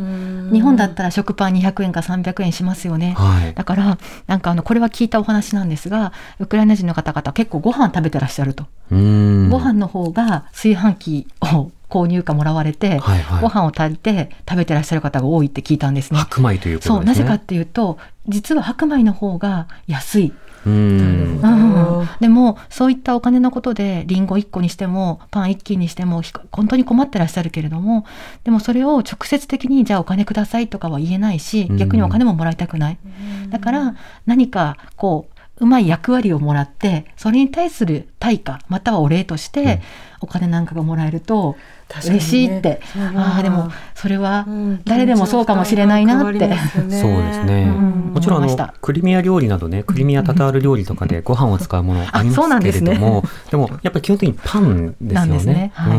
日本だったら食パン200円か300円しますよね。はい。だから、なんかあの、これは聞いたお話なんですが、ウクライナ人の方々結構ご飯食べてらっしゃると。うん。ご飯の方が炊飯器を購入かもらわれて、はいはいご飯を炊いて食べてらっしゃる方が多いって聞いたんですね。白米ということそう、ですね。なぜかっていうと、実は白米の方が安い。うん。うん、でもそういったお金のことでリンゴ1個にしてもパン1斤にしてもひ本当に困ってらっしゃるけれどもでもそれを直接的にじゃあお金くださいとかは言えないしうん。逆にお金ももらいたくない、だから何かこううまい役割をもらってそれに対する対価またはお礼としてお金なんかがもらえると嬉しいって、ああでもそれは誰でもそうかもしれないなって、そうですね。うん。もちろんあのクリミア料理などね、クリミアタタール料理とかでご飯を使うものありまそうなんすけですね。れども、でもやっぱり基本的にパンですよなんですね。ね。はい。あ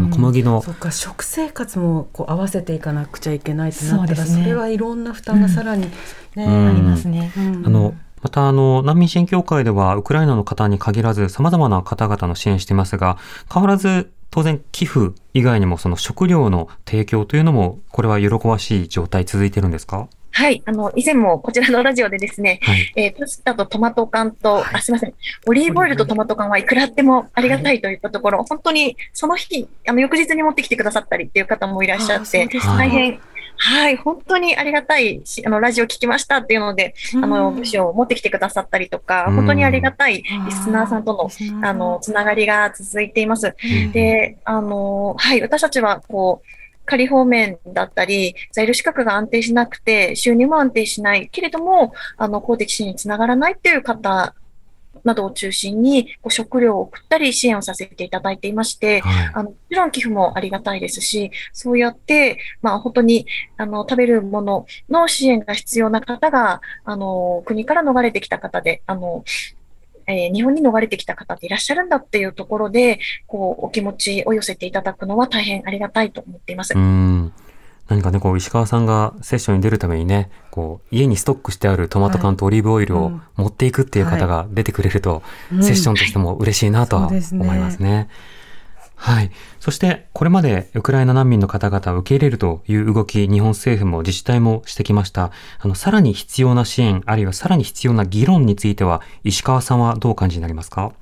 の小麦の。そっか食生活もこう合わせていかなくちゃいけないってなったらそ,、そうですねれはいろんな負担がさらに、ねうんありますね。うんあの、また、あの、難民支援協会では、ウクライナの方に限らず、様々な方々の支援していますが、変わらず、当然、寄付以外にも、その食料の提供というのも、これは喜ばしい状態続いてるんですか？はい、あの、以前もこちらのラジオでですね、はい。えーパスタとトマト缶と、あ、すみません、オリーブオイルとトマト缶はいくらあってもありがたいといったところ、本当にその日、あの、翌日に持ってきてくださったりっていう方もいらっしゃって、大変、はい、本当にありがたいし、あの、ラジオ聞きましたっていうので、あの、物資を持ってきてくださったりとか、うん。本当にありがたいリスナーさんとの、あの、つながりが続いています。で、あの、はい、私たちは、こう、仮放免だったり、在留資格が安定しなくて、収入も安定しないけれども、あの、公的支援につながらないっていう方などを中心に、こう食料を送ったり支援をさせていただいていまして、はい。あの、もちろん寄付もありがたいですし、そうやって、まあ本当に、あの、食べるものの支援が必要な方が、あの、国から逃れてきた方で、あの、えー日本に逃れてきた方っていらっしゃるんだっていうところで、こう、お気持ちを寄せていただくのは大変ありがたいと思っています。うん。何かね、こう、石川さんがセッションに出るためにね、こう、家にストックしてあるトマト缶とオリーブオイルを持っていくっていう方が出てくれると、うんセッションとしても嬉しいなとは思いますね。はい。そして、これまでウクライナ難民の方々を受け入れるという動き、日本政府も自治体もしてきました。あの、さらに必要な支援、あるいはさらに必要な議論については、石川さんはどうお感じになりますか？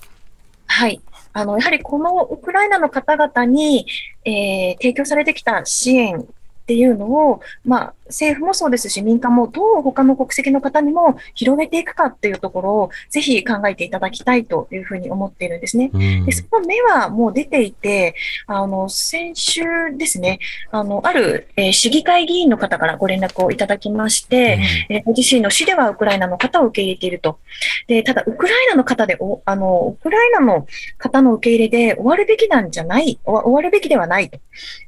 はい。あの、やはりこのウクライナの方々に、えー提供されてきた支援っていうのを、まあ、政府もそうですし、民間もどう他の国籍の方にも広げていくかっていうところを、ぜひ考えていただきたいというふうに思っているんですね。うんで、その目はもう出ていて、あの、先週ですね、あの、ある、えー市議会議員の方からご連絡をいただきまして、えーご自身の市ではウクライナの方を受け入れていると。で、ただ、ウクライナの方でお、あの、ウクライナの方の受け入れで終わるべきなんじゃない、終わるべきではないと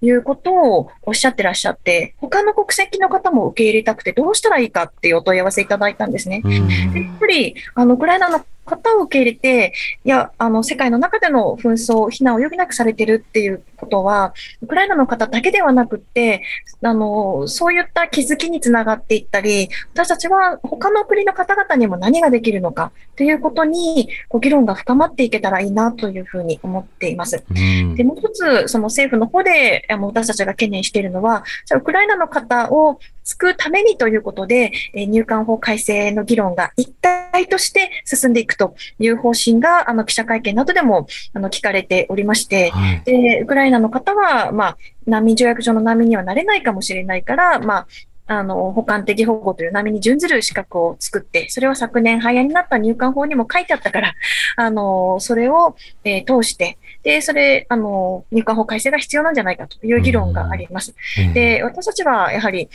いうことをおっしゃってらっしゃって、他の国籍の方も受け入れたくてどうしたらいいかっていうお問い合わせいただいたんですね。うんでやっぱり、あの、ウクライナの方を受け入れて、いや、あの、世界の中での紛争、避難を余儀なくされてるっていうことは、ウクライナの方だけではなくって、あの、そういった気づきにつながっていったり、私たちは他の国の方々にも何ができるのかということに、こう議論が深まっていけたらいいなというふうに思っています。うんで、もう一つ、その政府の方で、あの私たちが懸念しているのは、じゃあウクライナの方を救うためにということで、えー入管法改正の議論が一体として進んでいくという方針が、あの、記者会見などでも、あの、聞かれておりまして、はい。で、ウクライナの方は、まあ、難民条約上の難民にはなれないかもしれないから、まあ、あの、保管的保護という波に準ずる資格を作って、それは昨年早になった入管法にも書いてあったから、あの、それを、えー、通して、で、それ、あの、入管法改正が必要なんじゃないかという議論があります。で、私たちはやはり、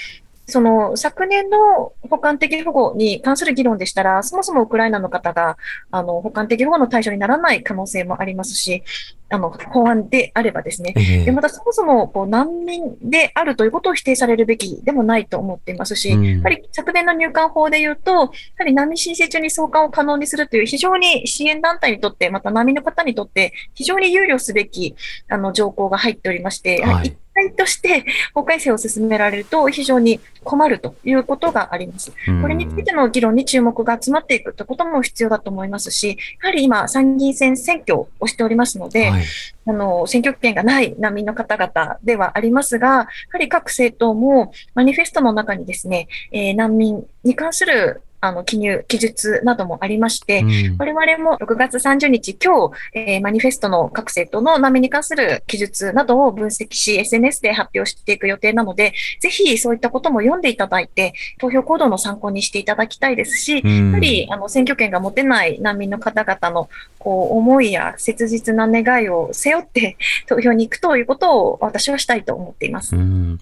その昨年の保管的保護に関する議論でしたら、そもそもウクライナの方があの保管的保護の対象にならない可能性もありますし、あの法案であればですね、でまたそもそもこう難民であるということを否定されるべきでもないと思っていますし、やはり昨年の入管法でいうと、やはり難民申請中に送還を可能にするという非常に支援団体にとって、また難民の方にとって非常に憂慮すべきあの条項が入っておりまして、はい体として法改正を進められると非常に困るということがあります。これについての議論に注目が集まっていくということも必要だと思いますし、やはり今、参議院選選挙をしておりますので、はい、あの選挙権がない難民の方々ではありますが、やはり各政党もマニフェストの中にですね、えー、難民に関するあの、記入、記述などもありまして、うん、我々も6月30日、今日、えー、マニフェストの各政党の難民に関する記述などを分析し、SNS で発表していく予定なので、ぜひそういったことも読んでいただいて、投票行動の参考にしていただきたいですし、うん、やはり、あの、選挙権が持てない難民の方々の、こう、思いや切実な願いを背負って投票に行くということを私はしたいと思っています。うん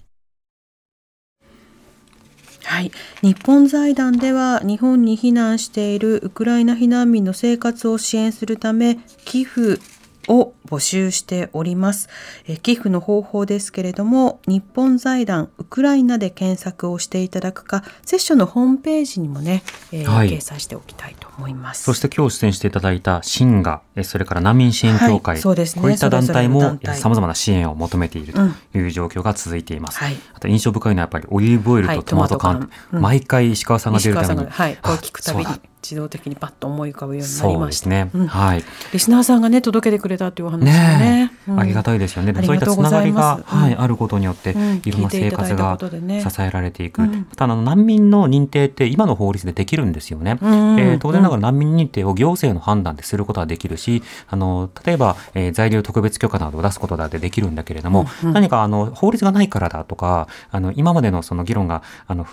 はい、日本財団では日本に避難しているウクライナ避難民の生活を支援するため寄付を募集しております。え寄付の方法ですけれども、日本財団ウクライナで検索をしていただくか、セッションのホームページにもね、えーはい、掲載しておきたいと思います。そして今日出演していただいたシンガ、それから難民支援協会、はい、そうですね、こういった団体もさまざまな支援を求めているという状況が続いています。うんはい、あと印象深いのはやっぱりオリーブオイルとトマト缶、うん、毎回石川さんが出るために、はい、こう聞くたびに。自動的にパッと思い浮かぶようになりました。ね、うん、はい。リスナーさんがね届けてくれたというお話ね。ね。うん、ありがたいですよね。そういったつながりが、はい、あることによって、いろんな生活が支えられていく。またあの難民の認定って今の法律でできるんですよね。えー、当然ながら難民認定を行政の判断ですることはできるし、あの例えば、えー、在留特別許可などを出すことだってできるんだけれども、何かあの法律がないからだとか、あの今までのその議論があの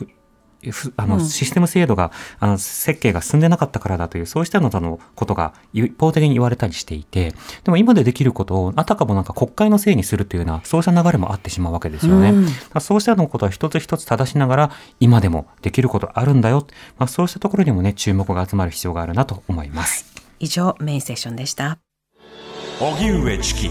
あの、システム制度が、あの、設計が進んでなかったからだという、そうしたののことが一方的に言われたりしていて、でも今でできることを、あたかもなんか国会のせいにするというような、そうした流れもあってしまうわけですよね。うん、そうしたのことは一つ一つ正しながら、今でもできることあるんだよ。まあ、そうしたところにもね、注目が集まる必要があるなと思います。以上、メインセッションでした。荻上チキ